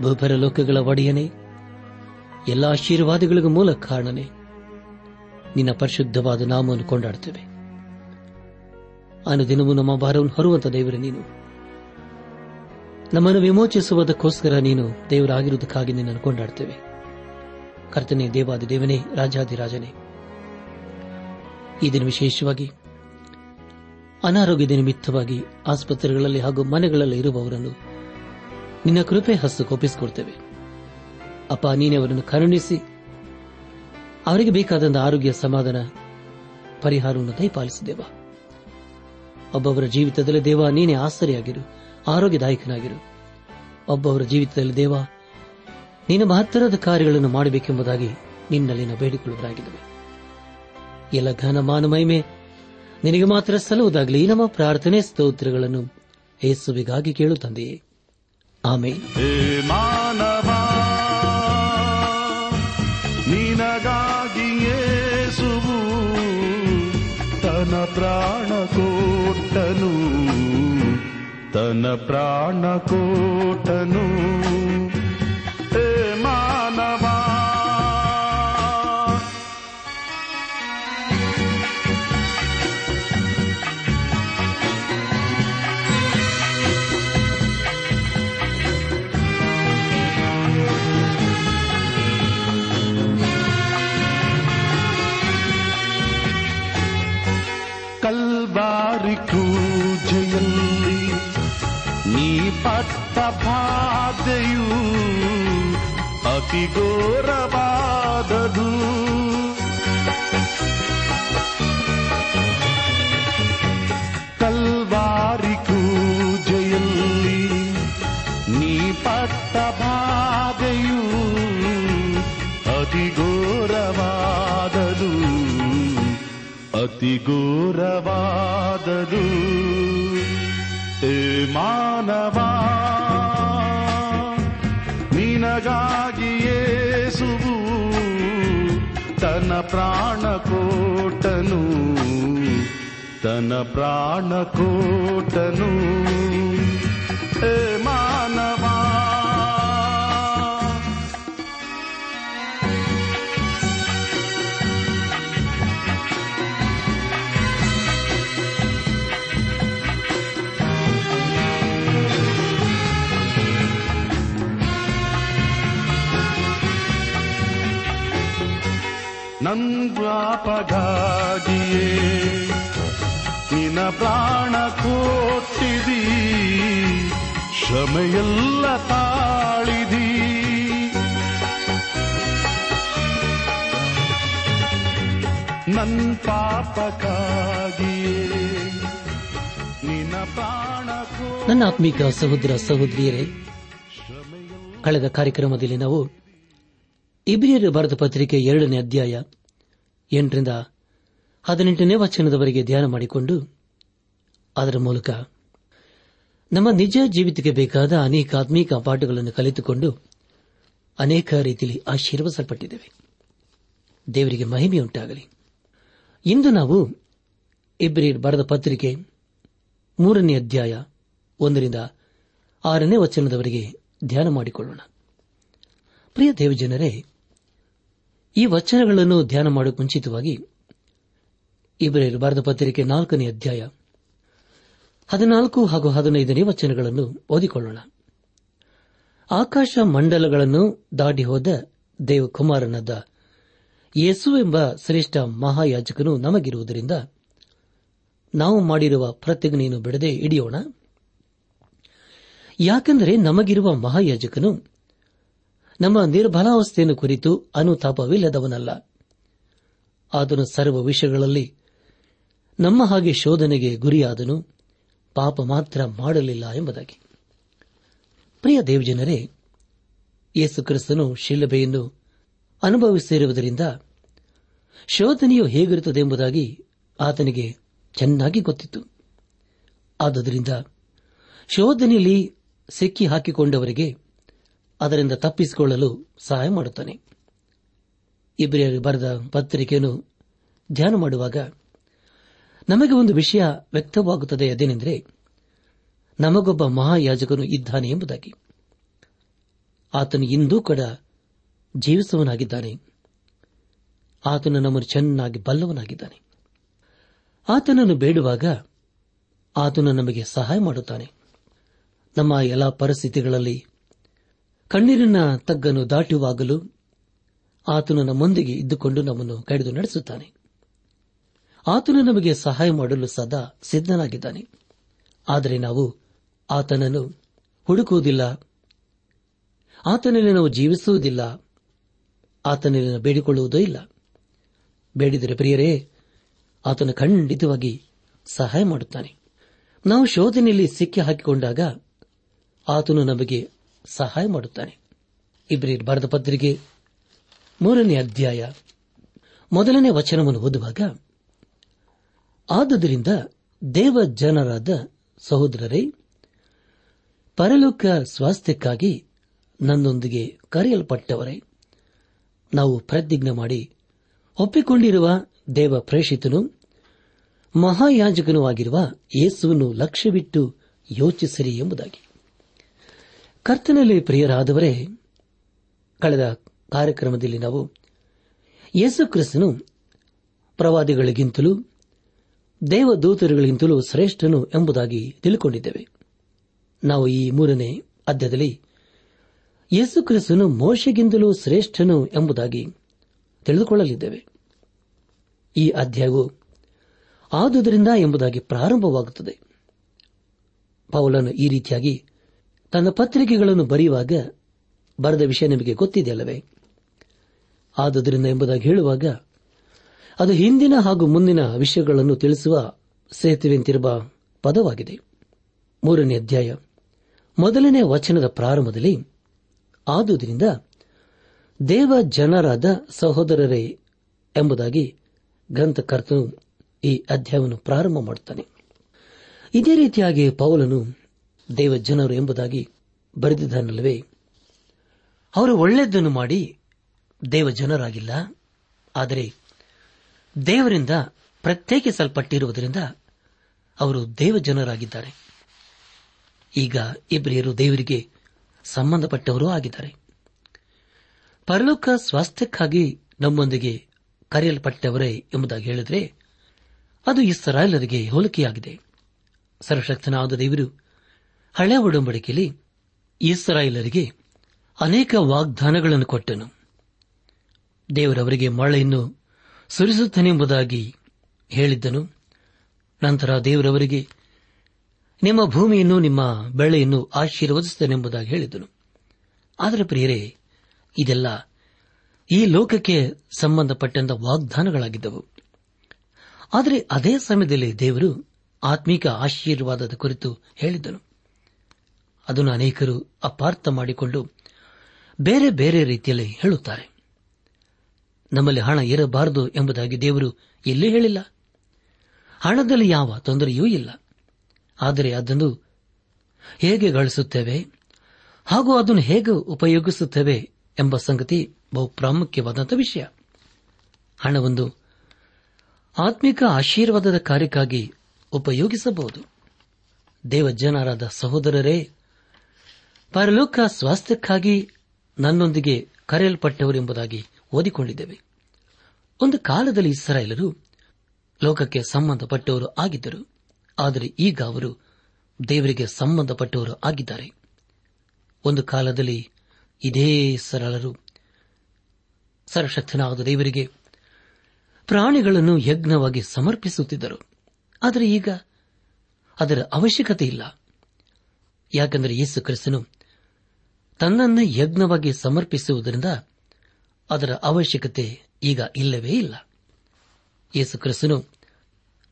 ಭೂಪರ ಲೋಕಗಳ ಒಡೆಯನೆ, ಎಲ್ಲ ಆಶೀರ್ವಾದಗಳಿಗೂ ಮೂಲ ಕಾರಣನೆ. ನಿನ್ನ ಪರಿಶುದ್ಧವಾದ ನಾಮವನ್ನು ಕೊಂಡಾಡುತ್ತೇವೆ. ಅನುದಿನವೂ ನಮ್ಮ ಭಾರವನ್ನು ಹೊರುವಂತ ದೇವರ ನೀನು. ನಮ್ಮನ್ನು ವಿಮೋಚಿಸುವುದಕ್ಕೋಸ್ಕರ ನೀನು ದೇವರಾಗಿರುವುದಕ್ಕಾಗಿ ನಿನ್ನನ್ನು ಕೊಂಡಾಡ್ತೇವೆ ಕರ್ತನೆ, ದೇವಾದಿ ದೇವನೇ ರಾಜಾದಿರಾಜನೇ ಈ ದಿನ ವಿಶೇಷವಾಗಿ, ಅನಾರೋಗ್ಯದ ನಿಮಿತ್ತವಾಗಿ ಆಸ್ಪತ್ರೆಗಳಲ್ಲಿ ಹಾಗೂ ಮನೆಗಳಲ್ಲಿ ಇರುವವರನ್ನು ನಿನ್ನ ಕೃಪೆ ಹಸ್ತಕ್ಕೊಪ್ಪಿಸಿಕೊಡ್ತೇವೆ ಅಪ್ಪ, ನೀನೇ ಅವರನ್ನು ಕರುಣಿಸಿ, ಅವರಿಗೆ ಬೇಕಾದಂತಹ ಆರೋಗ್ಯ, ಸಮಾಧಾನ, ಪರಿಹಾರವನ್ನು ದಯಪಾಲಿಸಿದೇವ. ಒಬ್ಬೊಬ್ಬರ ಜೀವಿತದಲ್ಲಿ ದೇವ, ನೀನೇ ಆಸರಿಯಾಗಿರು, ಆರೋಗ್ಯದಾಯಕನಾಗಿರು. ಒಬ್ಬೊಬ್ಬರ ಜೀವಿತದಲ್ಲಿ ದೇವ ನಿನ್ನ ಮಹತ್ತರದ ಕಾರ್ಯಗಳನ್ನು ಮಾಡಬೇಕೆಂಬುದಾಗಿ ನಿನ್ನಲ್ಲಿನ ಬೇಡಿಕೊಳ್ಳುವುದಾಗಿದ್ದೇವೆ ಎಲ್ಲ ಘನ ಮಾನ ಮಹಿಮೆ ನಿನಗೆ ಮಾತ್ರ ಸಲ್ಲುವುದಾಗಲಿ ನಮ್ಮ ಪ್ರಾರ್ಥನೆ ಸ್ತೋತ್ರಗಳನ್ನು ಯೇಸುವಿಗಾಗಿ ಕೇಳುತ್ತಂದೆಯೇ ಆಮೇಲೆ ಮಾನವ ನಿನಗಾಗಿಯೇ ಸುವು ತನ ಪ್ರಾಣ ಕೋಟನು ತನ ಪ್ರಾಣ ಕೋಟನು ಮಾನವ ಬಾಧೆಯು ಅತಿ ಘೋರವಾದದು ಕಲ್ವಾರಿ ಕ್ರೂಜೆಯಲ್ಲಿ ನೀ ಪಟ್ಟ ಬಾಧೆಯು ಅತಿ ಘೋರವಾದದು ಅತಿ ಘೋರವಾದದು ಏ ಮಾನವ ತನ್ನ ಪ್ರಾಣ ಕೋಟನು ತನ್ನ ನಂದ್ವಾಪಗಾಗಿಯೇ ನಿನ ಪ್ರಾಣ ಕೊಟ್ಟಿದಿ. ಶ್ರಮೆಯೆಲ್ಲ ತಾಳಿದಿ. ನನ್ ಪಾಪಕ್ಕಾಗಿಯೇ. ನಿನ್ನ ಪ್ರಾಣ ನನ್ನ ಆತ್ಮೀಕ ಸಹೋದರ ಸಹೋದರಿಯರೇ ಕಳೆದ ಕಾರ್ಯಕ್ರಮದಲ್ಲಿ ನಾವು ಇಬ್ರಿಯರು ಬರೆದ ಪತ್ರಿಕೆ ಎರಡನೇ ಅಧ್ಯಾಯ ಎಂಟರಿಂದ ಹದಿನೆಂಟನೇ ವಚನದವರೆಗೆ ಧ್ಯಾನ ಮಾಡಿಕೊಂಡು ಅದರ ಮೂಲಕ ನಮ್ಮ ನಿಜ ಜೀವಿತಕ್ಕೆ ಬೇಕಾದ ಅನೇಕ ಆತ್ಮೀಕ ಪಾಠಗಳನ್ನು ಕಲಿತುಕೊಂಡು ಅನೇಕ ರೀತಿಯಲ್ಲಿ ಆಶೀರ್ವಸಲ್ಪಟ್ಟಿದ್ದೇವೆ ದೇವರಿಗೆ ಮಹಿಮೆಯುಂಟಾಗಲಿ. ಇಂದು ನಾವು ಇಬ್ರಿಯರ್ ಬರೆದ ಪತ್ರಿಕೆ ಮೂರನೇ ಅಧ್ಯಾಯ ಒಂದರಿಂದ ಆರನೇ ವಚನದವರೆಗೆ ಧ್ಯಾನ ಮಾಡಿಕೊಳ್ಳೋಣ. ಪ್ರಿಯ ದೇವಜನರೇ ಈ ವಚನಗಳನ್ನು ಧ್ಯಾನ ಮಾಡುವ ಮುಂಚಿತವಾಗಿ ಇಬ್ರಿಯರು ಬರೆದ ಪತ್ರಿಕೆ ನಾಲ್ಕನೇ ಅಧ್ಯಾಯ ಹದಿನಾಲ್ಕು ಹಾಗೂ ಹದಿನೈದನೇ ವಚನಗಳನ್ನು ಓದಿಕೊಳ್ಳೋಣ. ಆಕಾಶ ಮಂಡಲಗಳನ್ನು ದಾಟಿ ಹೋದ ದೇವಕುಮಾರನಾದ ಯೇಸು ಎಂಬ ಶ್ರೇಷ್ಠ ಮಹಾಯಾಜಕನು ನಮಗಿರುವುದರಿಂದ ನಾವು ಮಾಡಿರುವ ಪ್ರತಿಜ್ಞೆಯನ್ನು ಬಿಡದೆ ಹಿಡಿಯೋಣ. ಯಾಕೆಂದರೆ ನಮಗಿರುವ ಮಹಾಯಾಜಕನು ನಮ್ಮ ನಿರ್ಬಲಾವಸ್ಥೆಯನ್ನು ಕುರಿತು ಅನುತಾಪವಿಲ್ಲದವನಲ್ಲ. ಆತನು ಸರ್ವ ವಿಷಯಗಳಲ್ಲಿ ನಮ್ಮ ಹಾಗೆ ಶೋಧನೆಗೆ ಗುರಿಯಾದನು, ಪಾಪ ಮಾತ್ರ ಮಾಡಲಿಲ್ಲ ಎಂಬುದಾಗಿ. ಪ್ರಿಯ ದೇವಜನರೇ, ಯೇಸು ಕ್ರಿಸ್ತನು ಶಿಲಭೆಯನ್ನು ಅನುಭವಿಸಿರುವುದರಿಂದ ಶೋಧನೆಯು ಹೇಗಿರುತ್ತದೆ ಎಂಬುದಾಗಿ ಆತನಿಗೆ ಚೆನ್ನಾಗಿ ಗೊತ್ತಿತ್ತು. ಆದ್ದರಿಂದ ಶೋಧನೆಯಲ್ಲಿ ಸಿಕ್ಕಿ ಹಾಕಿಕೊಂಡವರಿಗೆ ಅದರಿಂದ ತಪ್ಪಿಸಿಕೊಳ್ಳಲು ಸಹಾಯ ಮಾಡುತ್ತಾನೆ. ಇಬ್ರಿಯರಿಗೆ ಬರೆದ ಪತ್ರಿಕೆಯನ್ನು ಧ್ಯಾನ ಮಾಡುವಾಗ ನಮಗೆ ಒಂದು ವಿಷಯ ವ್ಯಕ್ತವಾಗುತ್ತದೆ ಅದೇನೆಂದರೆ ನಮಗೊಬ್ಬ ಮಹಾಯಾಜಕನು ಇದ್ದಾನೆ ಎಂಬುದಾಗಿ. ಆತನು ಇಂದೂ ಕೂಡ ಜೀವಿಸುವನಾಗಿದ್ದಾನೆ ಆತನು ನಮ್ಮನ್ನು ಚೆನ್ನಾಗಿ ಬಲ್ಲವನಾಗಿದ್ದಾನೆ. ಆತನನ್ನು ಬೇಡುವಾಗ ಆತನು ನಮಗೆ ಸಹಾಯ ಮಾಡುತ್ತಾನೆ. ನಮ್ಮ ಎಲ್ಲ ಪರಿಸ್ಥಿತಿಗಳಲ್ಲಿ ಕಣ್ಣೀರಿನ ತಗ್ಗನ್ನು ದಾಟುವಾಗಲೂ ಆತನು ನಮ್ಮೊಂದಿಗೆ ಇದ್ದುಕೊಂಡು ನಮ್ಮನ್ನು ಕಡಿದು ನಡೆಸುತ್ತಾನೆ. ಆತನು ನಮಗೆ ಸಹಾಯ ಮಾಡಲು ಸದಾ ಸಿದ್ದನಾಗಿದ್ದಾನೆ ಆದರೆ ನಾವು ಆತನನ್ನು ಹುಡುಕುವುದಿಲ್ಲ. ಆತನಲ್ಲಿ ನಾವು ಜೀವಿಸುವುದಿಲ್ಲ. ಆತನಲ್ಲಿ ಬೇಡಿಕೊಳ್ಳುವುದೂ ಇಲ್ಲ. ಬೇಡಿದರೆ ಪ್ರಿಯರೇ, ಆತನು ಖಂಡಿತವಾಗಿ ಸಹಾಯ ಮಾಡುತ್ತಾನೆ. ನಾವು ಶೋಧನೆಯಲ್ಲಿ ಸಿಕ್ಕಿ ಹಾಕಿಕೊಂಡಾಗ ಆತನು ನಮಗೆ ಸಹಾಯ ಮಾಡುತ್ತಾನೆ. ಇಬ್ರಿಯರ್ ಬರೆದ ಪತ್ರಿಕೆ ಮೂರನೇ ಅಧ್ಯಾಯ ಮೊದಲನೇ ವಚನವನ್ನು ಓದುವಾಗ, ಆದುದರಿಂದ ದೇವ ಜನರಾದ ಸಹೋದರರೇ, ಪರಲೋಕ ಸ್ವಾಸ್ಥ್ಯಕ್ಕಾಗಿ ನನ್ನೊಂದಿಗೆ ಕರೆಯಲ್ಪಟ್ಟವರೇ, ನಾವು ಪ್ರತಿಜ್ಞೆ ಮಾಡಿ ಒಪ್ಪಿಕೊಂಡಿರುವ ದೇವ ಪ್ರೇಷಿತನು ಮಹಾಯಾಜಕನೂ ಆಗಿರುವ ಯೇಸುವನ್ನು ಲಕ್ಷ್ಯವಿಟ್ಟು ಯೋಚಿಸಿರಿ ಎಂಬುದಾಗಿ. ಕರ್ತನಲ್ಲಿ ಪ್ರಿಯರಾದವರೇ, ಕಳೆದ ಕಾರ್ಯಕ್ರಮದಲ್ಲಿ ನಾವು ಯೇಸು ಕ್ರಿಸ್ತನು ಪ್ರವಾದಿಗಳಿಗಿಂತಲೂ, ದೇವದೂತರುಗಳಿಗಿಂತಲೂ ಶ್ರೇಷ್ಠನು ಎಂಬುದಾಗಿ ತಿಳ್ಕೊಂಡಿದ್ದೇವೆ. ನಾವು ಈ ಮೂರನೇ ಅಧ್ಯಾಯದಲ್ಲಿ ಯೇಸು ಕ್ರಿಸ್ತನು ಮೋಶೆಗಿಂತಲೂ ಶ್ರೇಷ್ಠನು ಎಂಬುದಾಗಿ ತಿಳಿದುಕೊಳ್ಳಲಿದ್ದೇವೆ. ಈ ಅಧ್ಯಾಯವು ಆದುದರಿಂದ ಎಂಬುದಾಗಿ ಪ್ರಾರಂಭವಾಗುತ್ತದೆ. ಪೌಲನು ಈ ರೀತಿಯಾಗಿ ತನ್ನ ಪತ್ರಿಕೆಗಳನ್ನು ಬರೆಯುವಾಗ ಬರೆದ ವಿಷಯ ನಿಮಗೆ ಗೊತ್ತಿದೆಯಲ್ಲವೇ? ಆದುದರಿಂದ ಎಂಬುದಾಗಿ ಹೇಳುವಾಗ, ಅದು ಹಿಂದಿನ ಹಾಗೂ ಮುಂದಿನ ವಿಷಯಗಳನ್ನು ತಿಳಿಸುವ ಸೇತುವೆಂತಿರುವ ಪದವಾಗಿದೆ. ಮೂರನೇ ಅಧ್ಯಾಯ. ಮೊದಲನೇ ವಚನದ ಪ್ರಾರಂಭದಲ್ಲಿ, ಆದುದರಿಂದ ದೇವ ಜನರಾದ ಸಹೋದರರೇ ಎಂಬುದಾಗಿ ಗ್ರಂಥಕರ್ತನು ಈ ಅಧ್ಯಾಯವನ್ನು ಪ್ರಾರಂಭ ಮಾಡುತ್ತಾನೆ. ಇದೇ ರೀತಿಯಾಗಿ ಪೌಲನು ದೇವ ಜನರು ಎಂಬುದಾಗಿ ಬರೆದಿದ್ದಾನಲ್ಲವೇ? ಅವರು ಒಳ್ಳೆಯದನ್ನು ಮಾಡಿ ದೇವ ಜನರಾಗಿಲ್ಲ ಆದರೆ ದೇವರಿಂದ ಪ್ರತ್ಯೇಕಿಸಲ್ಪಟ್ಟಿರುವುದರಿಂದ ಅವರು ದೇವ ಜನರಾಗಿದ್ದಾರೆ ಈಗ ಇಬ್ರಿಯರು ದೇವರಿಗೆ ಸಂಬಂಧಪಟ್ಟವರೂ ಆಗಿದ್ದಾರೆ. ಪರಲೋಕ ಸ್ವಾಸ್ಥ್ಯಕ್ಕಾಗಿ ನಮ್ಮೊಂದಿಗೆ ಕರೆಯಲ್ಪಟ್ಟವರೇ ಎಂಬುದಾಗಿ ಹೇಳಿದರೆ ಅದು ಇಸ್ರಾಯೇಲರಿಗೆ ಹೋಲಿಕೆಯಾಗಿದೆ. ಸರ್ವಶಕ್ತನಾದ ದೇವರು ಹಳೆ ಒಡಂಬಡಿಕೆಯಲ್ಲಿ ಇಸ್ರಾಯೇಲರಿಗೆ ಅನೇಕ ವಾಗ್ದಾನಗಳನ್ನು ಕೊಟ್ಟನು. ದೇವರವರಿಗೆ ಮಳೆಯನ್ನು ಸುರಿಸುತ್ತನೆಂಬುದಾಗಿ ಹೇಳಿದ್ದನು. ನಂತರ ದೇವರವರಿಗೆ, ನಿಮ್ಮ ಭೂಮಿಯನ್ನು ನಿಮ್ಮ ಬೆಳೆಯನ್ನು ಆಶೀರ್ವದಿಸುತ್ತನೆಂಬುದಾಗಿ ಹೇಳಿದನು ಆದರೆ ಪ್ರಿಯರೇ, ಇದೆಲ್ಲ ಈ ಲೋಕಕ್ಕೆ ಸಂಬಂಧಪಟ್ಟಂತ ವಾಗ್ದಾನಗಳಾಗಿದ್ದವು. ಆದರೆ ಅದೇ ಸಮಯದಲ್ಲಿ ದೇವರು ಆತ್ಮೀಕ ಆಶೀರ್ವಾದದ ಕುರಿತು ಹೇಳಿದನು ಅದನ್ನು ಅನೇಕರು ಅಪಾರ್ಥ ಮಾಡಿಕೊಂಡು ಬೇರೆ ಬೇರೆ ರೀತಿಯಲ್ಲಿ ಹೇಳುತ್ತಾರೆ. ನಮ್ಮಲ್ಲಿ ಹಣ ಇರಬಾರದು ಎಂಬುದಾಗಿ ದೇವರು ಎಲ್ಲೂ ಹೇಳಿಲ್ಲ? ಹಣದಲ್ಲಿ ಯಾವ ತೊಂದರೆಯೂ ಇಲ್ಲ. ಆದರೆ ಅದನ್ನು ಹೇಗೆ ಗಳಿಸುತ್ತೇವೆ? ಹಾಗೂ ಅದನ್ನು ಹೇಗೆ ಉಪಯೋಗಿಸುತ್ತೇವೆ ಎಂಬ ಸಂಗತಿ ಬಹು ಪ್ರಾಮುಖ್ಯವಾದಂಥ ವಿಷಯ. ಹಣವೊಂದು ಆತ್ಮಿಕ ಆಶೀರ್ವಾದದ ಕಾರ್ಯಕ್ಕಾಗಿ ಉಪಯೋಗಿಸಬಹುದು. ದೇವಜನರಾದ ಸಹೋದರರೇ ಪರಲೋಕ ಸ್ವಾಸ್ಥ್ಯಕ್ಕಾಗಿ ನನ್ನೊಂದಿಗೆ ಕರೆಯಲ್ಪಟ್ಟವರೆಂಬುದಾಗಿ ಓದಿಕೊಂಡಿದ್ದೇವೆ. ಒಂದು ಕಾಲದಲ್ಲಿ ಇಸ್ರಾಯೇಲರು ಲೋಕಕ್ಕೆ ಸಂಬಂಧಪಟ್ಟವರು ಆಗಿದ್ದರು. ಆದರೆ ಈಗ ಅವರು ದೇವರಿಗೆ ಸಂಬಂಧಪಟ್ಟವರು ಆಗಿದ್ದಾರೆ. ಒಂದು ಕಾಲದಲ್ಲಿ ಇದೇ ಸರಳರು ಸರಶಕ್ತನಾದ ದೇವರಿಗೆ ಪ್ರಾಣಿಗಳನ್ನು ಯಜ್ಞವಾಗಿ ಸಮರ್ಪಿಸುತ್ತಿದ್ದರು. ಆದರೆ ಈಗ ಅದರ ಅವಶ್ಯಕತೆ ಇಲ್ಲ. ಯಾಕೆಂದರೆ ಯೇಸು ಕ್ರಿಸ್ತನು ತನ್ನನ್ನೇ ಯಜ್ಞವಾಗಿ ಸಮರ್ಪಿಸುವುದರಿಂದ ಅದರ ಅವಶ್ಯಕತೆ ಈಗ ಇಲ್ಲವೇ ಇಲ್ಲ. ಯೇಸು ಕ್ರಿಸ್ತನು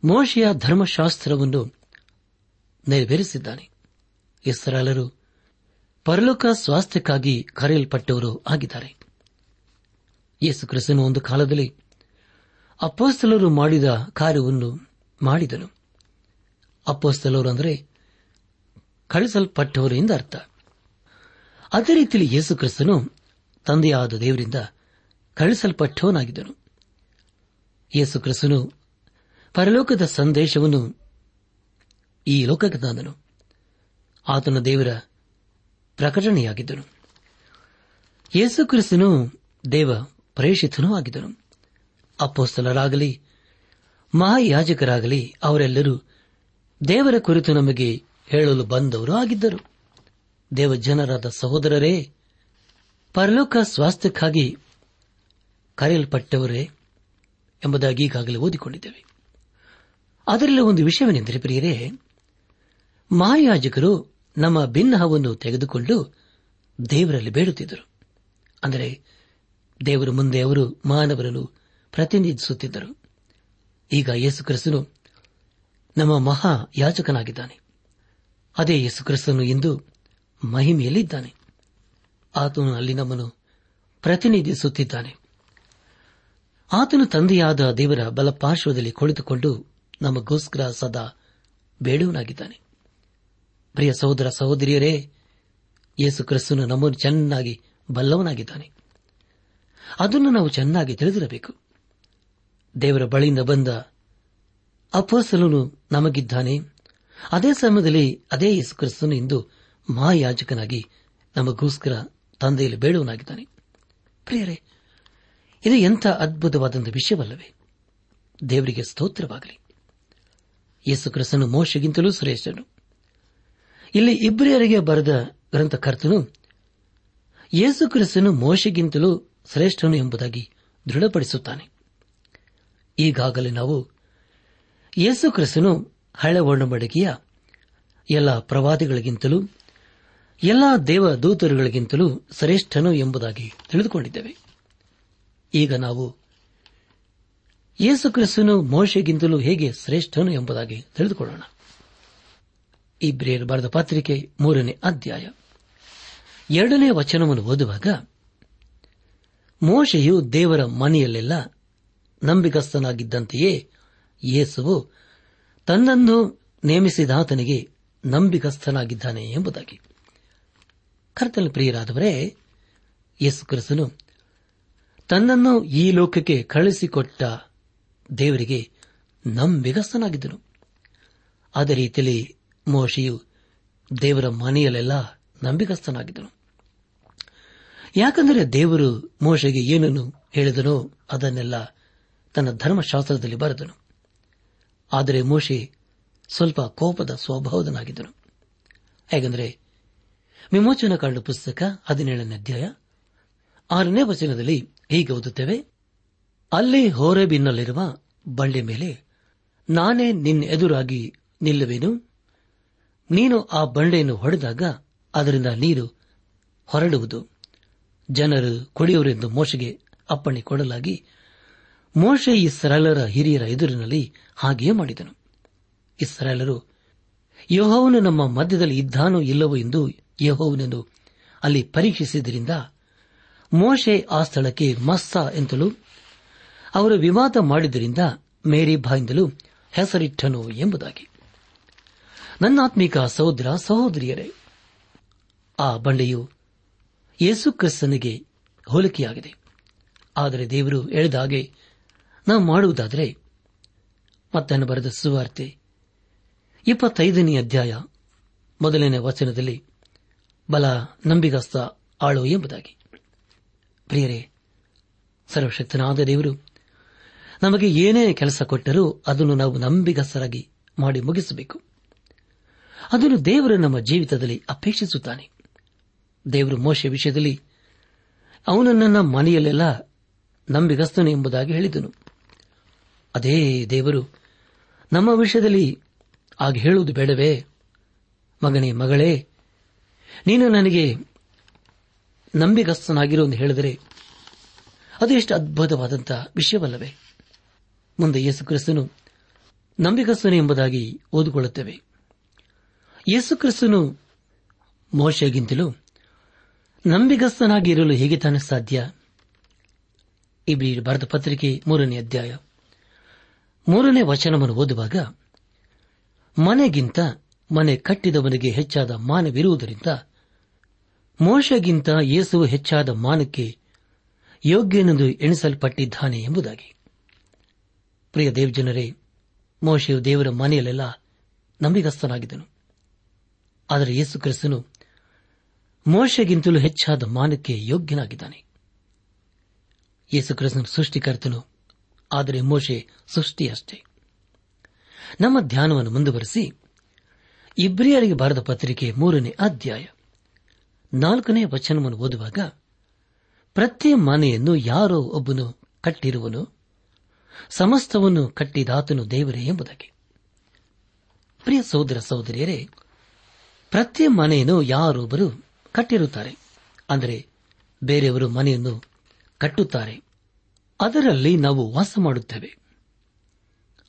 ಮೋಶೆಯ ಧರ್ಮಶಾಸ್ತ್ರವನ್ನು ನೆರವೇರಿಸಿದ್ದಾನೆ. ಇಸ್ರಾಲರು ಪರಲೋಕ ಸ್ವಾಸ್ಥ್ಯಕ್ಕಾಗಿ ಕರೆಯಲ್ಪಟ್ಟವರು ಆಗಿದ್ದಾರೆ. ಯೇಸು ಕ್ರಿಸ್ತನು ಒಂದು ಕಾಲದಲ್ಲಿ ಅಪ್ಪಸ್ತಲರು ಮಾಡಿದ ಕಾರ್ಯವನ್ನು ಮಾಡಿದನು. ಅಪ್ಪಸ್ತಲರು ಅಂದರೆ ಕಳಿಸಲ್ಪಟ್ಟವರು ಎಂದ ಅರ್ಥ ಅದೇ ರೀತಿಯಲ್ಲಿ ಯೇಸು ಕ್ರಿಸ್ತನು ತಂದೆಯಾದ ದೇವರಿಂದ ಕಳಿಸಲ್ಪಟ್ಟವನಾಗಿದ್ದನು ಯೇಸು ಕ್ರಿಸ್ತನು ಪರಲೋಕದ ಸಂದೇಶವನ್ನು ಈ ಲೋಕಕ್ಕೆ ತಂದನು. ಆತನ ದೇವರ ಪ್ರಕಟಣೆಯಾಗಿದ್ದನು. ಯೇಸು ಕ್ರಿಸ್ತನು ದೇವ ಪ್ರೇಷಿತನೂ ಆಗಿದ್ದನು. ಅಪ್ಪೋಸ್ತಲರಾಗಲಿ ಮಹಾಯಾಜಕರಾಗಲಿ ಅವರೆಲ್ಲರೂ ದೇವರ ಕುರಿತು ನಮಗೆ ಹೇಳಲು ಬಂದವರು ಆಗಿದ್ದರು. ದೇವಜನರಾದ ಸಹೋದರರೇ, ಪರಲೋಕ ಸ್ವಾಸ್ಥ್ಯಕ್ಕಾಗಿ ಕರೆಯಲ್ಪಟ್ಟವರೇ ಎಂಬುದಾಗಿ ಈಗಾಗಲೇ ಓದಿಕೊಂಡಿದ್ದೇವೆ. ಅದರಲ್ಲಿ ಒಂದು ವಿಷಯವೇನೆಂದರೆ ಪ್ರಿಯರೇ ಮಹಾಯಾಜಕರು ನಮ್ಮ ಭಿನ್ನಹವನ್ನು ತೆಗೆದುಕೊಂಡು ದೇವರಲ್ಲಿ ಬೇಡುತ್ತಿದ್ದರು. ಅಂದರೆ ದೇವರ ಮುಂದೆ ಅವರು ಮಾನವರನ್ನು ಪ್ರತಿನಿಧಿಸುತ್ತಿದ್ದರು. ಈಗ ಯೇಸು ಕ್ರಿಸ್ತನು ನಮ್ಮ ಮಹಾ ಯಾಜಕನಾಗಿದ್ದಾನೆ. ಅದೇ ಯೇಸು ಕ್ರಿಸ್ತನು ಇಂದು ಮಹಿಮೆಯಲ್ಲಿದ್ದಾನೆ. ಆತನು ಅಲ್ಲಿ ನಮ್ಮನ್ನು ಪ್ರತಿನಿಧಿಸುತ್ತಿದ್ದಾನೆ. ಆತನು ತಂದೆಯಾದ ದೇವರ ಬಲಪಾರ್ಶ್ವದಲ್ಲಿ ಕುಳಿತುಕೊಂಡು ನಮಗೋಸ್ಕರ ಸದಾ ಬೇಡುವನಾಗಿದ್ದಾನೆ. ಪ್ರಿಯ ಸಹೋದರ ಸಹೋದರಿಯರೇ, ಯೇಸು ಕ್ರಿಸ್ತನು ನಮ್ಮನ್ನು ಚೆನ್ನಾಗಿ ಬಲ್ಲವನಾಗಿದ್ದಾನೆ. ಅದನ್ನು ನಾವು ಚೆನ್ನಾಗಿ ತಿಳಿದಿರಬೇಕು. ದೇವರ ಬಳಿಯಿಂದ ಬಂದ ಅಪ್ಪಸಲನು ನಮಗಿದ್ದಾನೆ. ಅದೇ ಸಮಯದಲ್ಲಿ ಅದೇ ಯೇಸು ಕ್ರಿಸ್ತನು ಇಂದು ಮಹಾಯಾಜಕನಾಗಿ ನಮಗೋಸ್ಕರ ತಂದೆಯಲ್ಲಿ ಬೇಡುವನಾಗಿದ್ದಾನೆ. ಪ್ರಿಯರೇ, ಇದು ಎಂಥ ಅದ್ಭುತವಾದಂಥ ವಿಷಯವಲ್ಲವೇ? ದೇವರಿಗೆ ಸ್ತೋತ್ರವಾಗಲಿ. ಯೇಸು ಕ್ರಿಸ್ತನು ಮೋಶಗಿಂತಲೂ ಶ್ರೇಷ್ಠನು. ಇಲ್ಲಿ ಇಬ್ರಿಯರಿಗೆ ಬರೆದ ಗ್ರಂಥಕರ್ತನು ಯೇಸು ಕ್ರಿಸ್ತನು ಮೋಶಗಿಂತಲೂ ಶ್ರೇಷ್ಠನು ಎಂಬುದಾಗಿ ದೃಢಪಡಿಸುತ್ತಾನೆ. ಈಗಾಗಲೇ ನಾವು ಯೇಸು ಕ್ರಿಸ್ತನು ಹಳೆ ಎಲ್ಲ ಪ್ರವಾದಿಗಳಿಗಿಂತಲೂ ಎಲ್ಲ ದೇವ ದೂತರುಗಳಿಗಿಂತಲೂ ಶ್ರೇಷ್ಠನು ಎಂಬುದಾಗಿ ತಿಳಿದುಕೊಂಡಿದ್ದೇವೆ. ಈಗ ನಾವು ಯೇಸುಕ್ರಿಸ್ತನು ಮೋಶೆಗಿಂತಲೂ ಹೇಗೆ ಶ್ರೇಷ್ಠನು ಎಂಬುದಾಗಿ ತಿಳಿದುಕೊಳ್ಳೋಣ. ಇಬ್ರಿಯರ್ ಬರೆದ ಪತ್ರಿಕೆ ಮೂರನೇ ಅಧ್ಯಾಯ. ಎರಡನೇ ವಚನವನ್ನು ಓದುವಾಗ, ಮೋಶೆಯು ದೇವರ ಮನೆಯಲ್ಲೆಲ್ಲ ನಂಬಿಕಸ್ಥನಾಗಿದ್ದಂತೆಯೇ ಯೇಸುವು ತನ್ನನ್ನು ನೇಮಿಸಿದಾತನಿಗೆ ನಂಬಿಕಸ್ಥನಾಗಿದ್ದಾನೆ ಎಂಬುದಾಗಿ. ಕರ್ತನ ಪ್ರಿಯರಾದವರೇ, ಯೇಸು ಕ್ರಿಸ್ತನು ತನ್ನನ್ನು ಈ ಲೋಕಕ್ಕೆ ಕಳುಹಿಸಿಕೊಟ್ಟ ದೇವರಿಗೆ ನಂಬಿಗಸ್ತನಾಗಿದ್ದನು. ಅದೇ ರೀತಿಯಲ್ಲಿ ಮೋಶಿಯು ದೇವರ ಮನೆಯಲ್ಲೆಲ್ಲ ನಂಬಿಗಸ್ತನಾಗಿದ್ದನು. ಯಾಕಂದರೆ ದೇವರು ಮೋಶೆಗೆ ಏನನ್ನು ಹೇಳಿದನೋ ಅದನ್ನೆಲ್ಲ ತನ್ನ ಧರ್ಮಶಾಸ್ತ್ರದಲ್ಲಿ ಬರೆದನು. ಆದರೆ ಮೋಶೆ ಸ್ವಲ್ಪ ಕೋಪದ ಸ್ವಭಾವದನಾಗಿದ್ದನು. ಹೇಗೆಂದರೆ ವಿಮೋಚನ ಕಾಂಡ ಪುಸ್ತಕ ಹದಿನೇಳನೇ ಅಧ್ಯಾಯ. ಆರನೇ ವಚನದಲ್ಲಿ ಹೀಗೆ ಓದುತ್ತೇವೆ, ಅಲ್ಲಿ ಹೋರೆಬಿನ್ನಲ್ಲಿರುವ ಬಂಡೆ ಮೇಲೆ ನಾನೇ ನಿನ್ನ ಎದುರಾಗಿ ನಿಲ್ಲುವೆನು. ನೀನು ಆ ಬಂಡೆಯನ್ನು ಹೊಡೆದಾಗ ಅದರಿಂದ ನೀರು ಹೊರಡುವುದು. ಜನರು ಕುಡಿಯುವರೆಂದು ಮೋಶೆಗೆ ಅಪ್ಪಣೆ ಕೊಡಲಾಗಿ ಮೋಶೆ ಇಸ್ರಾಲರ ಹಿರಿಯರ ಎದುರಿನಲ್ಲಿ ಹಾಗೆಯೇ ಮಾಡಿದನು. ಇಸ್ರಾಲರು ಯಹೋವನು ನಮ್ಮ ಮಧ್ಯದಲ್ಲಿ ಇದ್ದಾನೋ ಇಲ್ಲವೋ ಎಂದು ಯಹೋವನನ್ನು ಅಲ್ಲಿ ಪರೀಕ್ಷಿಸಿದ್ದರಿಂದ ಮೋಶೆ ಆ ಸ್ಥಳಕ್ಕೆ ಮಸ್ಸ ಎಂತಲೂ ಅವರು ವಿವಾದ ಮಾಡಿದ್ದರಿಂದ ಮೇರಿ ಬಾಯಿಂದಲೂ ಹೆಸರಿಟ್ಟನು ಎಂಬುದಾಗಿ. ನನ್ನಾತ್ಮಿಕ ಸಹೋದರ ಸಹೋದರಿಯರೇ, ಆ ಬಂಡೆಯು ಯೇಸುಕ್ರಿಸ್ತನಿಗೆ ಹೋಲಿಕೆಯಾಗಿದೆ. ಆದರೆ ದೇವರು ಹೇಳಿದ ಹಾಗೆ ನಾವು ಮಾಡುವುದಾದರೆ ಮತ್ತನ್ನು ಬರೆದ ಸುವಾರ್ತೆ ಇಪ್ಪತ್ತೈದನೇ ಅಧ್ಯಾಯ ಮೊದಲನೇ ವಚನದಲ್ಲಿ ಬಲ ನಂಬಿಗಸ್ತ ಆಳು ಎಂಬುದಾಗಿ. ಪ್ರಿಯರೇ, ಸರ್ವಶಕ್ತನಾದ ದೇವರು, ನಮಗೆ ಏನೇ ಕೆಲಸ ಕೊಟ್ಟರೂ ಅದನ್ನು ನಾವು ನಂಬಿಗಸ್ತರಾಗಿ ಮಾಡಿ ಮುಗಿಸಬೇಕು. ಅದನ್ನು ದೇವರು ನಮ್ಮ ಜೀವಿತದಲ್ಲಿ ಅಪೇಕ್ಷಿಸುತ್ತಾನೆ. ದೇವರು ಮೋಶ ವಿಷಯದಲ್ಲಿ ಅವನು ನನ್ನ ಮನೆಯಲ್ಲೆಲ್ಲ ನಂಬಿಗಸ್ತನು ಎಂಬುದಾಗಿ ಹೇಳಿದನು. ಅದೇ ದೇವರು ನಮ್ಮ ವಿಷಯದಲ್ಲಿ ಆಗ ಹೇಳುವುದು ಬೇಡವೇ? ಮಗನೇ, ಮಗಳೇ ನೀನು ನನಗೆ ನಂಬಿಗಸ್ತನಾಗಿರು ಎಂದು ಹೇಳಿದರೆ ಅದು ಎಷ್ಟು ಅದ್ಭುತವಾದಂತಹ ವಿಷಯವಲ್ಲವೇ? ಮುಂದೆ ಯೇಸು ಕ್ರಿಸ್ತನು ನಂಬಿಗಸ್ತನು ಎಂಬುದಾಗಿ ಓದಿಕೊಳ್ಳುತ್ತೇವೆ. ಯೇಸು ಕ್ರಿಸ್ತನು ಮೋಶಗಿಂತಲೂ ನಂಬಿಗಸ್ತನಾಗಿರಲು ಹೇಗೆ ತಾನೇ ಸಾಧ್ಯ? ಇಬ್ರಿ ಭಾರತ ಪತ್ರಿಕೆ ಮೂರನೇ ಅಧ್ಯಾಯ. ಮೂರನೇ ವಚನವನ್ನು ಓದುವಾಗ ಮನೆಗಿಂತ ಮನೆ ಕಟ್ಟಿದವನಿಗೆ ಹೆಚ್ಚಾದ ಮಾನವಿರುವುದರಿಂದ ಮೋಶಗಿಂತ ಯೇಸು ಹೆಚ್ಚಾದ ಮಾನಕ್ಕೆ ಯೋಗ್ಯನೆಂದು ಎಣಿಸಲ್ಪಟ್ಟಿದ್ದಾನೆ ಎಂಬುದಾಗಿ. ಪ್ರಿಯ ದೇವಜನರೇ, ಮೋಶೆಯು ದೇವರ ಮನೆಯಲ್ಲೆಲ್ಲ ನಂಬಿಗಸ್ತನಾಗಿದ್ದನು. ಆದರೆ ಯೇಸು ಕ್ರಿಸ್ತನು ಮೋಶೆಗಿಂತಲೂ ಹೆಚ್ಚಾದ ಮಾನಕ್ಕೆ ಯೋಗ್ಯನಾಗಿದ್ದಾನೆ. ಯೇಸು ಕ್ರಿಸ್ತನು ಸೃಷ್ಟಿಕರ್ತನು, ಆದರೆ ಮೋಶೆ ಸೃಷ್ಟಿಯಷ್ಟೇ. ನಮ್ಮ ಧ್ಯಾನವನ್ನು ಮುಂದುವರೆಸಿ ಇಬ್ರಿಯರಿಗೆ ಬರೆದ ಪತ್ರಿಕೆ ಮೂರನೇ ಅಧ್ಯಾಯ. ನಾಲ್ಕನೇ ವಚನವನ್ನು ಓದುವಾಗ ಪ್ರತಿ ಮನೆಯನ್ನು ಯಾರೋ ಒಬ್ಬನು ಕಟ್ಟಿರುವನು, ಸಮಸ್ತವನ್ನು ಕಟ್ಟಿದಾತನು ದೇವರೇ ಎಂಬುದಾಗಿ ಪ್ರಿಯ ಸಹೋದರ ಸಹೋದರಿಯರೇ ಪ್ರತಿ ಮನೆಯನ್ನು ಯಾರೊಬ್ಬರು ಕಟ್ಟಿರುತ್ತಾರೆ? ಅಂದರೆ, ಬೇರೆಯವರು ಮನೆಯನ್ನು ಕಟ್ಟುತ್ತಾರೆ. ಅದರಲ್ಲಿ ನಾವು ವಾಸ ಮಾಡುತ್ತೇವೆ.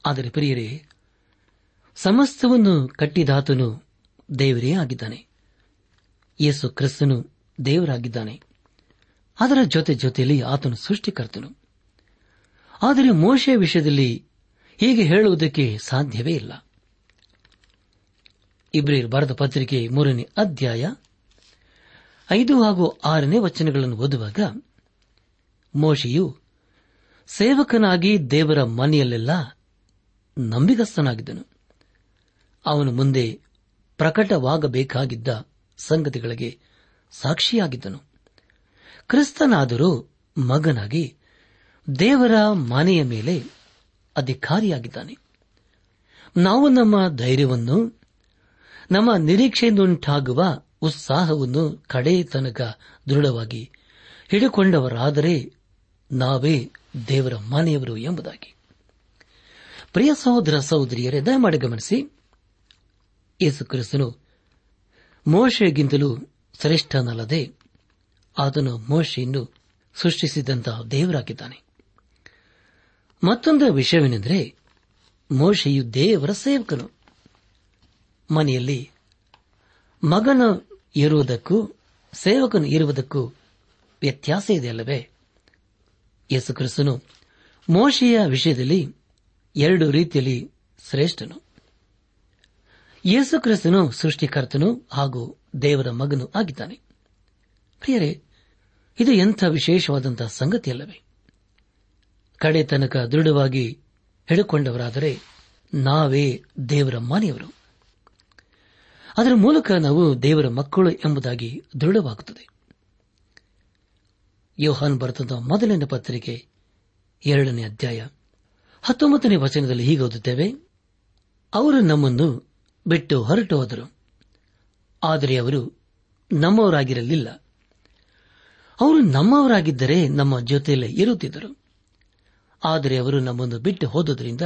ಆದರೆ ಪ್ರಿಯರೇ ಸಮಸ್ತವನ್ನು ಕಟ್ಟಿದಾತನು ದೇವರೇ ಆಗಿದ್ದಾನೆ. ಯೇಸು ಕ್ರಿಸ್ತನು ದೇವರಾಗಿದ್ದಾನೆ. ಅದರ ಜೊತೆ ಜೊತೆಯಲ್ಲಿ ಆತನು ಸೃಷ್ಟಿಕರ್ತನು. ಆದರೆ ಮೋಶೆಯ ವಿಷಯದಲ್ಲಿ ಹೀಗೆ ಹೇಳುವುದಕ್ಕೆ ಸಾಧ್ಯವೇ ಇಲ್ಲ. ಇಬ್ರಿಯರ್ ಬರೆದ ಪತ್ರಿಕೆ ಮೂರನೇ ಅಧ್ಯಾಯ ಐದು ಹಾಗೂ ಆರನೇ ವಚನಗಳನ್ನು ಓದುವಾಗ ಮೋಶೆಯು ಸೇವಕನಾಗಿ ದೇವರ ಮನೆಯಲ್ಲೆಲ್ಲ ನಂಬಿಗಸ್ತನಾಗಿದ್ದನು. ಅವನು ಮುಂದೆ ಪ್ರಕಟವಾಗಬೇಕಾಗಿದ್ದ ಸಂಗತಿಗಳಿಗೆ ಸಾಕ್ಷಿಯಾಗಿದ್ದನು. ಕ್ರಿಸ್ತನಾದರೂ ಮಗನಾಗಿ ದೇವರ ಮನೆಯ ಮೇಲೆ ಅಧಿಕಾರಿಯಾಗಿದ್ದಾನೆ. ನಾವು ನಮ್ಮ ಧೈರ್ಯವನ್ನು, ನಮ್ಮ ನಿರೀಕ್ಷೆಯಿಂದುಂಟಾಗುವ ಉತ್ಸಾಹವನ್ನು ಕಡೆ ತನಕ ದೃಢವಾಗಿ ಹಿಡಿಕೊಂಡವರಾದರೆ ನಾವೇ ದೇವರ ಮನೆಯವರು ಎಂಬುದಾಗಿ. ಪ್ರಿಯ ಸಹೋದರ ಸಹೋದರಿಯರೇ, ದಯಮಾಡಿ ಗಮನಿಸಿ ಯೇಸು ಕ್ರಿಸ್ತನು ಮೋಶೆಗಿಂತಲೂ ಶ್ರೇಷ್ಠನಲ್ಲದೆ ಆತನು ಮೋಶೆಯನ್ನು ಸೃಷ್ಟಿಸಿದಂತಹ ದೇವರಾಗಿದ್ದಾನೆ. ಮತ್ತೊಂದು ವಿಷಯವೇನೆಂದರೆ ಮೋಶೆಯು ದೇವರ ಸೇವಕನು. ಮನೆಯಲ್ಲಿ ಮಗನ ಇರುವುದಕ್ಕೂ ಸೇವಕನು ಇರುವುದಕ್ಕೂ ವ್ಯತ್ಯಾಸ ಇದೆಯಲ್ಲವೇ ಯೇಸು ಕ್ರಿಸ್ತನು ಮೋಶೆಯ ವಿಷಯದಲ್ಲಿ ಎರಡು ರೀತಿಯಲ್ಲಿ ಶ್ರೇಷ್ಠನು. ಯೇಸು ಕ್ರಿಸ್ತನು ಸೃಷ್ಟಿಕರ್ತನು ಹಾಗೂ ದೇವರ ಮಗನು ಆಗಿದ್ದಾನೆ. ಪ್ರಿಯರೇ, ಇದು ಎಂಥ ವಿಶೇಷವಾದಂತಹ ಸಂಗತಿಯಲ್ಲವೇ? ಕಡೆ ತನಕ ದೃಢವಾಗಿ ಹಿಡಿಕೊಂಡವರಾದರೆ ನಾವೇ ದೇವರ ಮನೆಯವರು. ಅದರ ಮೂಲಕ ನಾವು ದೇವರ ಮಕ್ಕಳು ಎಂಬುದಾಗಿ ದೃಢವಾಗುತ್ತದೆ. ಯೋಹಾನ್ ಬರೆದ ಮೊದಲನೇ ಪತ್ರಿಕೆ ಎರಡನೇ ಅಧ್ಯಾಯ ಹತ್ತೊಂಬತ್ತನೇ ವಚನದಲ್ಲಿ ಹೀಗೆ ಓದುತ್ತೇವೆ, ಅವರು ನಮ್ಮನ್ನು ಬಿಟ್ಟು ಹೊರಟು ಹೋದರು. ಆದರೆ ಅವರು ನಮ್ಮವರಾಗಿರಲಿಲ್ಲ. ಅವರು ನಮ್ಮವರಾಗಿದ್ದರೆ ನಮ್ಮ ಜೊತೆಯಲ್ಲೇ ಇರುತ್ತಿದ್ದರು. ಆದರೆ ಅವರು ನಮ್ಮನ್ನು ಬಿಟ್ಟು ಹೋದುದರಿಂದ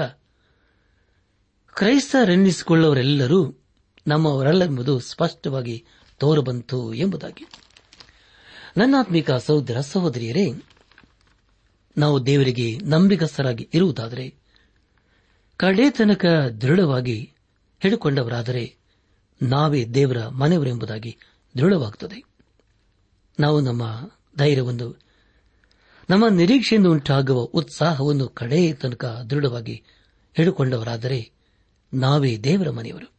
ಕ್ರೈಸ್ತರೆನ್ನಿಸಿಕೊಳ್ಳುವರೆಲ್ಲರೂ ನಮ್ಮವರಲ್ಲೆಂಬುದು ಸ್ಪಷ್ಟವಾಗಿ ತೋರಬಂತು ಎಂಬುದಾಗಿ. ನನ್ನಾತ್ಮಿಕ ಸಹೋದರ ಸಹೋದರಿಯರೇ, ನಾವು ದೇವರಿಗೆ ನಂಬಿಕಸ್ಥರಾಗಿ ಇರುವುದಾದರೆ ಕಡೆತನಕ ದೃಢವಾಗಿ ಹಿಡಿಕೊಂಡವರಾದರೆ ನಾವೇ ದೇವರ ಮನೆಯವರೆಂಬುದಾಗಿ ದೃಢವಾಗುತ್ತದೆ. ನಾವು ನಮ್ಮ ಧೈರ್ಯವನ್ನು, ನಮ್ಮ ನಿರೀಕ್ಷೆಯಿಂದ ಉಂಟಾಗುವ ಉತ್ಸಾಹವನ್ನು ಕಡೆ ತನಕ ದೃಢವಾಗಿ ಹಿಡಿಕೊಂಡವರಾದರೆ ನಾವೇ ದೇವರ ಮನೆಯವರು.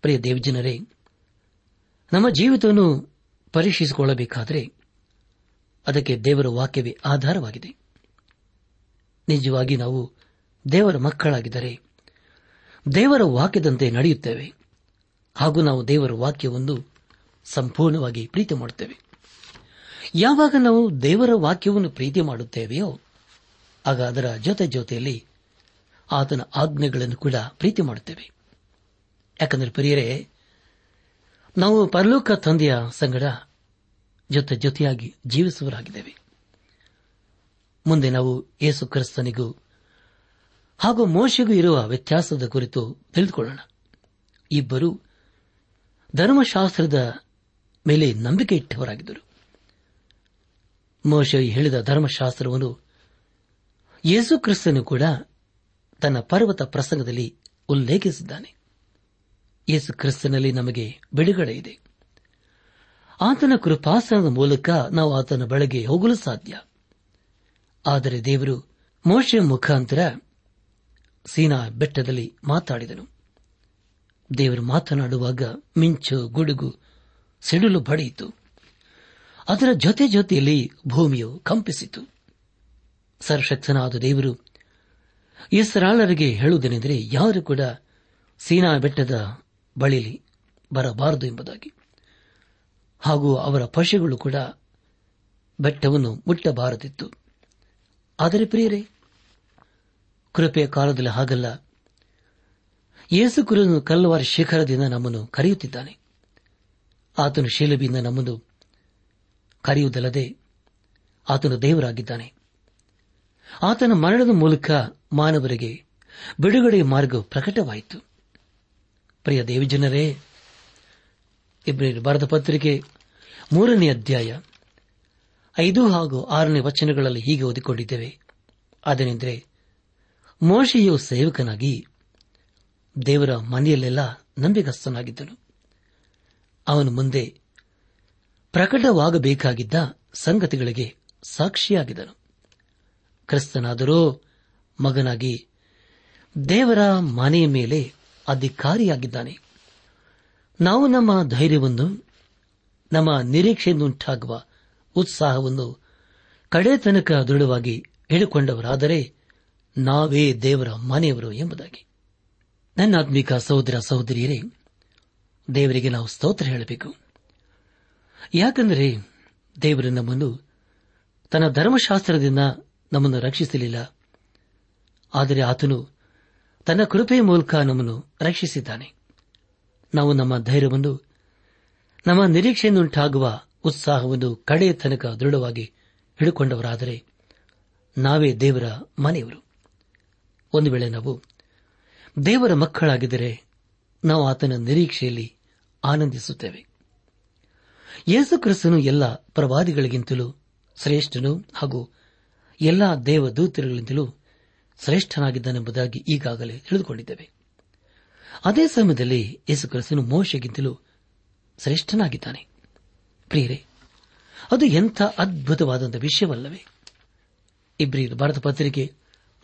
ಪ್ರಿಯ ದೇವಜನರೇ, ನಮ್ಮ ಜೀವಿತವನ್ನು ಪರೀಕ್ಷಿಸಿಕೊಳ್ಳಬೇಕಾದರೆ ಅದಕ್ಕೆ ದೇವರ ವಾಕ್ಯವೇ ಆಧಾರವಾಗಿದೆ. ನಿಜವಾಗಿ ನಾವು ದೇವರ ಮಕ್ಕಳಾಗಿದ್ದರೆ ದೇವರ ವಾಕ್ಯದಂತೆ ನಡೆಯುತ್ತೇವೆ. ಹಾಗೂ ನಾವು ದೇವರ ವಾಕ್ಯವನ್ನು ಸಂಪೂರ್ಣವಾಗಿ ಪ್ರೀತಿ ಮಾಡುತ್ತೇವೆ. ಯಾವಾಗ ನಾವು ದೇವರ ವಾಕ್ಯವನ್ನು ಪ್ರೀತಿ ಮಾಡುತ್ತೇವೆಯೋ, ಆಗ ಅದರ ಜೊತೆ ಜೊತೆಯಲ್ಲಿ ಆತನ ಆಜ್ಞೆಗಳನ್ನು ಕೂಡ ಪ್ರೀತಿ ಮಾಡುತ್ತೇವೆ. ಯಾಕಂದರೆ ಪ್ರಿಯರೇ, ನಾವು ಪರಲೋಕ ತಂದೆಯ ಸಂಗಡ ಜೊತೆ ಜೊತೆಯಾಗಿ ಜೀವಿಸುವರಾಗಿದ್ದೇವೆ ಮುಂದೆ ನಾವು ಯೇಸು ಕ್ರಿಸ್ತನಿಗೂ ಹಾಗೂ ಮೋಶೆಗೂ ಇರುವ ವ್ಯತ್ಯಾಸದ ಕುರಿತು ತಿಳಿದುಕೊಳ್ಳೋಣ. ಇಬ್ಬರು ಧರ್ಮಶಾಸ್ತ್ರದ ಮೇಲೆ ನಂಬಿಕೆ ಇಟ್ಟವರಾಗಿದ್ದರು. ಮೋಶೆ ಹೇಳಿದ ಧರ್ಮಶಾಸ್ತ್ರವನ್ನು ಯೇಸು ಕ್ರಿಸ್ತನು ಕೂಡ ತನ್ನ ಪರ್ವತ ಪ್ರಸಂಗದಲ್ಲಿ ಉಲ್ಲೇಖಿಸಿದ್ದಾನೆ. ಯೇಸು ಕ್ರಿಸ್ತನಲ್ಲಿ ನಮಗೆ ಬಿಡುಗಡೆ ಇದೆ. ಆತನ ಕೃಪಾಸನದ ಮೂಲಕ ನಾವು ಆತನ ಬಳಗೆ ಹೋಗಲು ಸಾಧ್ಯ. ಆದರೆ ದೇವರು ಮೋಶೆ ಮುಖಾಂತರ ಸೀನಾ ಬೆಟ್ಟದಲ್ಲಿ ಮಾತಾಡಿದನು. ದೇವರು ಮಾತನಾಡುವಾಗ ಮಿಂಚು ಗುಡುಗು ಸಿಡಿಲು ಬಡಿಯಿತು. ಅದರ ಜೊತೆ ಜೊತೆಯಲ್ಲಿ ಭೂಮಿಯು ಕಂಪಿಸಿತು. ಸರ್ವಶಕ್ತನಾದ ದೇವರು ಇಸ್ರಾಳರಿಗೆ ಹೇಳುವುದೇನೆಂದರೆ ಯಾರು ಕೂಡ ಸೀನಾ ಬೆಟ್ಟದ ಬಳಿಲಿ ಬರಬಾರದು ಎಂಬುದಾಗಿ. ಹಾಗೂ ಅವರ ಪಶುಗಳು ಕೂಡ ಬೆಟ್ಟವನ್ನು ಮುಟ್ಟಬಾರದಿತ್ತು. ಆದರೆ ಪ್ರಿಯರೇ ಕೃಪೆಯ ಕಾಲದಲ್ಲಿ ಹಾಗಲ್ಲ. ಯೇಸು ಕುರಿತು ಕಲ್ಲವಾರ ಶಿಖರದಿಂದ ನಮ್ಮನ್ನು ಕರೆಯುತ್ತಿದ್ದಾನೆ. ಆತನು ಶೀಲಬಿಯಿಂದ ನಮ್ಮನ್ನು ಕರೆಯುವುದಲ್ಲದೆ ಆತನು ದೇವರಾಗಿದ್ದಾನೆ. ಆತನ ಮರಣದ ಮೂಲಕ ಮಾನವರಿಗೆ ಬಿಡುಗಡೆ ಮಾರ್ಗ ಪ್ರಕಟವಾಯಿತು. ಪ್ರಿಯ ದೇವಜನರೇ, ಇಬ್ರಿಯರು ಭಾರತ ಪತ್ರಿಕೆ ಮೂರನೇ ಅಧ್ಯಾಯ ಐದು ಹಾಗೂ ಆರನೇ ವಚನಗಳಲ್ಲಿ ಹೀಗೆ ಓದಿಕೊಂಡಿದ್ದೇವೆ. ಅದೇನೆಂದರೆ ಮೋಶೆಯು ಸೇವಕನಾಗಿ ದೇವರ ಮನೆಯಲ್ಲೆಲ್ಲ ನಂಬಿಗಸ್ತನಾಗಿದ್ದನು. ಅವನು ಮುಂದೆ ಪ್ರಕಟವಾಗಬೇಕಾಗಿದ್ದ ಸಂಗತಿಗಳಿಗೆ ಸಾಕ್ಷಿಯಾಗಿದ್ದನು. ಕ್ರಿಸ್ತನಾದರೂ ಮಗನಾಗಿ ದೇವರ ಮನೆಯ ಮೇಲೆ ಅಧಿಕಾರಿಯಾಗಿದ್ದಾನೆ. ನಾವು ನಮ್ಮ ಧೈರ್ಯವನ್ನು, ನಮ್ಮ ನಿರೀಕ್ಷೆಯನ್ನುಂಟಾಗುವ ಉತ್ಸಾಹವನ್ನು ಕಡೆ ತನಕ ದೃಢವಾಗಿ ಹಿಡಿಕೊಂಡವರಾದರೆ ನಾವೇ ದೇವರ ಮನೆಯವರು ಎಂಬುದಾಗಿ. ನನ್ನ ಆತ್ಮಿಕ ಸಹೋದರ ಸಹೋದರಿಯರೇ, ದೇವರಿಗೆ ನಾವು ಸ್ತೋತ್ರ ಹೇಳಬೇಕು. ಯಾಕೆಂದರೆ ದೇವರು ನಮ್ಮನ್ನು ತನ್ನ ಧರ್ಮಶಾಸ್ತ್ರದಿಂದ ನಮ್ಮನ್ನು ರಕ್ಷಿಸಲಿಲ್ಲ. ಆದರೆ ಆತನು ತನ್ನ ಕೃಪೆಯ ಮೂಲಕ ನಮ್ಮನ್ನು ರಕ್ಷಿಸಿದ್ದಾನೆ. ನಾವು ನಮ್ಮ ಧೈರ್ಯವನ್ನು, ನಮ್ಮ ನಿರೀಕ್ಷೆಯನ್ನುಂಟಾಗುವ ಉತ್ಸಾಹವನ್ನು ಕಡೆಯ ತನಕ ದೃಢವಾಗಿ ಹಿಡಿಕೊಂಡವರಾದರೆ ನಾವೇ ದೇವರ ಮನೆಯವರು. ಒಂದು ವೇಳೆ ನಾವು ದೇವರ ಮಕ್ಕಳಾಗಿದ್ದರೆ ನಾವು ಆತನ ನಿರೀಕ್ಷೆಯಲ್ಲಿ ಆನಂದಿಸುತ್ತೇವೆ. ಯೇಸು ಕ್ರಿಸ್ತನು ಎಲ್ಲ ಪ್ರವಾದಿಗಳಿಗಿಂತಲೂ ಶ್ರೇಷ್ಠನು ಹಾಗೂ ಎಲ್ಲ ದೇವದೂತರುಗಳಿಂತಲೂ ಶ್ರೇಷ್ಠನಾಗಿದ್ದಾನೆಂಬುದಾಗಿ ಈಗಾಗಲೇ ತಿಳಿದುಕೊಂಡಿದ್ದೇವೆ. ಅದೇ ಸಮಯದಲ್ಲಿ ಯೇಸು ಕ್ರಿಸ್ತನು ಮೋಶೆಗಿಂತಲೂ ಶ್ರೇಷ್ಠನಾಗಿದ್ದಾನೆ. ಪ್ರಿಯರೇ, ಅದು ಎಂಥ ಅದ್ಭುತವಾದಂಥ ವಿಷಯವಲ್ಲವೇ? ಇಬ್ರಿಯರು ಭಾರತ ಪತ್ರಿಕೆ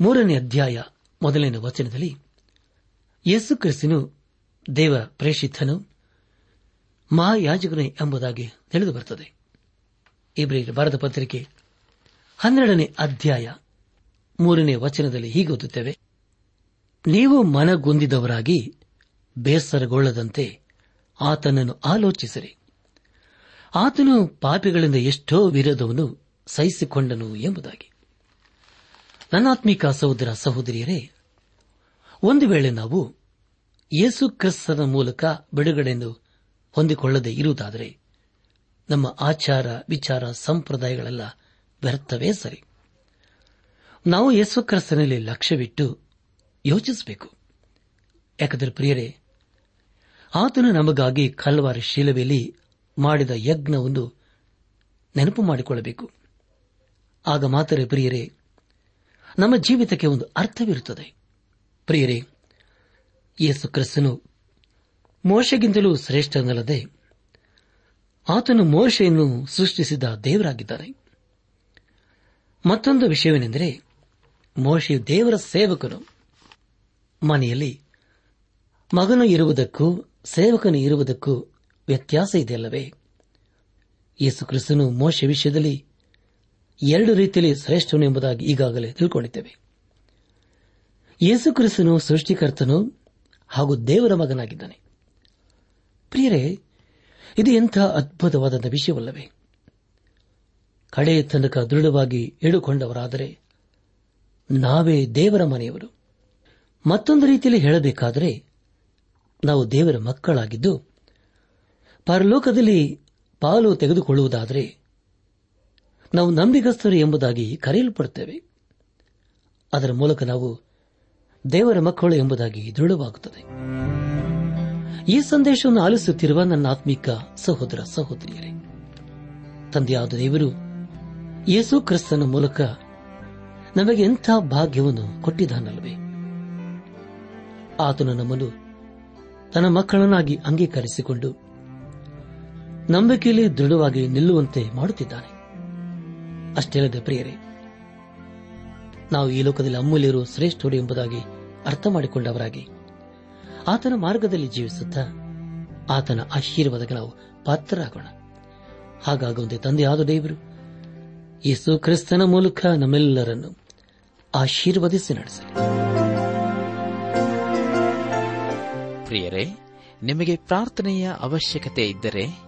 ಮೂರನೇ ಅಧ್ಯಾಯ ಮೊದಲನೇ ವಚನದಲ್ಲಿ ಯೇಸು ಕ್ರಿಸ್ತನು ದೇವ ಪ್ರೇಷಿತನು, ಮಹಾಯಾಜಕನೇ ಎಂಬುದಾಗಿ ತಿಳಿದು ಬರುತ್ತದೆ. ಇಬ್ರಿಯರು ಭಾರತ ಪತ್ರಿಕೆ ಹನ್ನೆರಡನೇ ಅಧ್ಯಾಯ ಮೂರನೇ ವಚನದಲ್ಲಿ ಹೀಗೆ ಓದುತ್ತೇವೆ. ನೀವು ಮನಗೊಂದಿದವರಾಗಿ ಬೇಸರಗೊಳ್ಳದಂತೆ ಆತನನ್ನು ಆಲೋಚಿಸಿರಿ. ಆತನು ಪಾಪಿಗಳಿಂದ ಎಷ್ಟೋ ವಿರೋಧವನ್ನು ಸಹಿಸಿಕೊಂಡನು ಎಂಬುದಾಗಿ. ನನ್ನಾತ್ಮಿಕ ಸಹೋದರ ಸಹೋದರಿಯರೇ, ಒಂದು ವೇಳೆ ನಾವು ಯೇಸು ಕ್ರಿಸ್ತನ ಮೂಲಕ ಬಿಡುಗಡೆಯನ್ನು ಹೊಂದಿಕೊಳ್ಳದೆ ಇರುವುದಾದರೆ, ನಮ್ಮ ಆಚಾರ, ವಿಚಾರ, ಸಂಪ್ರದಾಯಗಳೆಲ್ಲ ವ್ಯರ್ಥವೇ ಸರಿ. ನಾವು ಯೇಸು ಕ್ರಿಸ್ತನಲ್ಲಿ ಲಕ್ಷ್ಯವಿಟ್ಟು ಯೋಚಿಸಬೇಕು. ಯಾಕಂದರೆ ಪ್ರಿಯರೇ, ಆತನು ನಮಗಾಗಿ ಕಲ್ವಾರಿ ಶಿಲವೆಯಲ್ಲಿ ಮಾಡಿದ ಯಜ್ಞವನ್ನು ನೆನಪು ಮಾಡಿಕೊಳ್ಳಬೇಕು. ಆಗ ಮಾತ್ರ ಪ್ರಿಯರೇ ನಮ್ಮ ಜೀವಿತಕ್ಕೆ ಒಂದು ಅರ್ಥವಿರುತ್ತದೆ. ಪ್ರಿಯರೇ, ಯೇಸು ಕ್ರಿಸ್ತನು ಮೋಶೆಗಿಂತಲೂ ಶ್ರೇಷ್ಠನಲ್ಲದೆ ಆತನು ಮೋಶೆಯನ್ನು ಸೃಷ್ಟಿಸಿದ ದೇವರಾಗಿದ್ದಾನೆ ಮತ್ತೊಂದು ವಿಷಯವೇನೆಂದರೆ ಮೋಶೆಯು ದೇವರ ಸೇವಕನು. ಮನೆಯಲ್ಲಿ ಮಗನು ಇರುವುದಕ್ಕೂ ಸೇವಕನು ಇರುವುದಕ್ಕೂ ವ್ಯತ್ಯಾಸ ಇದೆಯಲ್ಲವೇ? ಯೇಸು ಕ್ರಿಸ್ತನು ಮೋಶೆ ವಿಷಯದಲ್ಲಿ ಎರಡು ರೀತಿಯಲ್ಲಿ ಶ್ರೇಷ್ಠನು ಎಂಬುದಾಗಿ ಈಗಾಗಲೇ ತಿಳ್ಕೊಂಡಿದ್ದೇವೆ. ಯೇಸುಕ್ರಿಸ್ತನು ಸೃಷ್ಟಿಕರ್ತನು ಹಾಗೂ ದೇವರ ಮಗನಾಗಿದ್ದಾನೆ. ಪ್ರಿಯರೇ, ಇದು ಎಂಥ ಅದ್ಭುತವಾದ ವಿಷಯವಲ್ಲವೇ? ಕಡೆಯ ತನಕ ದೃಢವಾಗಿ ಇಳುಕೊಂಡವರಾದರೆ ನಾವೇ ದೇವರ ಮನೆಯವರು. ಮತ್ತೊಂದು ರೀತಿಯಲ್ಲಿ ಹೇಳಬೇಕಾದರೆ, ನಾವು ದೇವರ ಮಕ್ಕಳಾಗಿದ್ದು, ಪರಲೋಕದಲ್ಲಿ ಪಾಲು ತೆಗೆದುಕೊಳ್ಳುವುದಾದರೆ ನಾವು ನಂಬಿಗಸ್ತರು ಎಂಬುದಾಗಿ ಕರೆಯಲ್ಪಡುತ್ತೇವೆ. ಅದರ ಮೂಲಕ ನಾವು ದೇವರ ಮಕ್ಕಳು ಎಂಬುದಾಗಿ ದೃಢವಾಗುತ್ತದೆ. ಈ ಸಂದೇಶವನ್ನು ಆಲಿಸುತ್ತಿರುವ ನನ್ನ ಆತ್ಮಿಕ ಸಹೋದರ ಸಹೋದರಿಯರೇ, ತಂದೆಯಾದ ದೇವರು ಯೇಸು ಕ್ರಿಸ್ತನ ಮೂಲಕ ನಮಗೆ ಎಂಥ ಭಾಗ್ಯವನ್ನು ಕೊಟ್ಟಿದ್ದಾನಲ್ಲವೇ? ಆತನು ನಮ್ಮನ್ನು ತನ್ನ ಮಕ್ಕಳನ್ನಾಗಿ ಅಂಗೀಕರಿಸಿಕೊಂಡು ನಂಬಿಕೆಯಲ್ಲಿ ದೃಢವಾಗಿ ನಿಲ್ಲುವಂತೆ ಮಾಡುತ್ತಿದ್ದಾನೆ. ಅಷ್ಟೇ ಪ್ರಿಯರೇ, ನಾವು ಈ ಲೋಕದಲ್ಲಿ ಅಮೂಲ್ಯರು ಶ್ರೇಷ್ಠರು ಎಂಬುದಾಗಿ ಅರ್ಥ ಮಾಡಿಕೊಂಡವರಾಗಿ, ಆತನ ಮಾರ್ಗದಲ್ಲಿ ಜೀವಿಸುತ್ತಾ ಆತನ ಆಶೀರ್ವಾದಕ್ಕೆ ನಾವು ಪಾತ್ರರಾಗೋಣ. ಹಾಗಾಗುವಂತೆ ತಂದೆಯಾದ ದೇವರು, ಯೇಸು ಕ್ರಿಸ್ತನ ಮೂಲಕ ನಮ್ಮೆಲ್ಲರನ್ನು ಆಶೀರ್ವದಿಸಿ ನಡೆಸಲಿ. ಪ್ರಿಯರೇ, ನಿಮಗೆ ಪ್ರಾರ್ಥನೆಯ ಅವಶ್ಯಕತೆ ಇದ್ದರೆ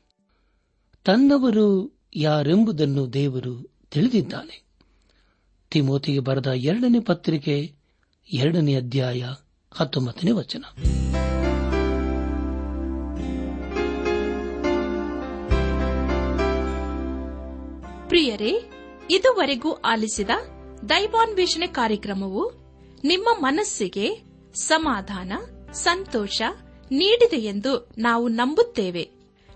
ತನ್ನವರು ಯಾರೆಂಬುದನ್ನು ದೇವರು ತಿಳಿದಿದ್ದಾನೆ. ತಿಮೋತಿಗೆ ಬರೆದ ಎರಡನೇ ಪತ್ರಿಕೆ, ಎರಡನೇ ಅಧ್ಯಾಯ, ಹತ್ತೊಂಬತ್ತನೇ ವಚನ. ಪ್ರಿಯರೇ, ಇದುವರೆಗೂ ಆಲಿಸಿದ ದೈವಾನ್ವೇಷಣೆ ಕಾರ್ಯಕ್ರಮವು ನಿಮ್ಮ ಮನಸ್ಸಿಗೆ ಸಮಾಧಾನ, ಸಂತೋಷ ನೀಡಿದೆ ಎಂದು ನಾವು ನಂಬುತ್ತೇವೆ.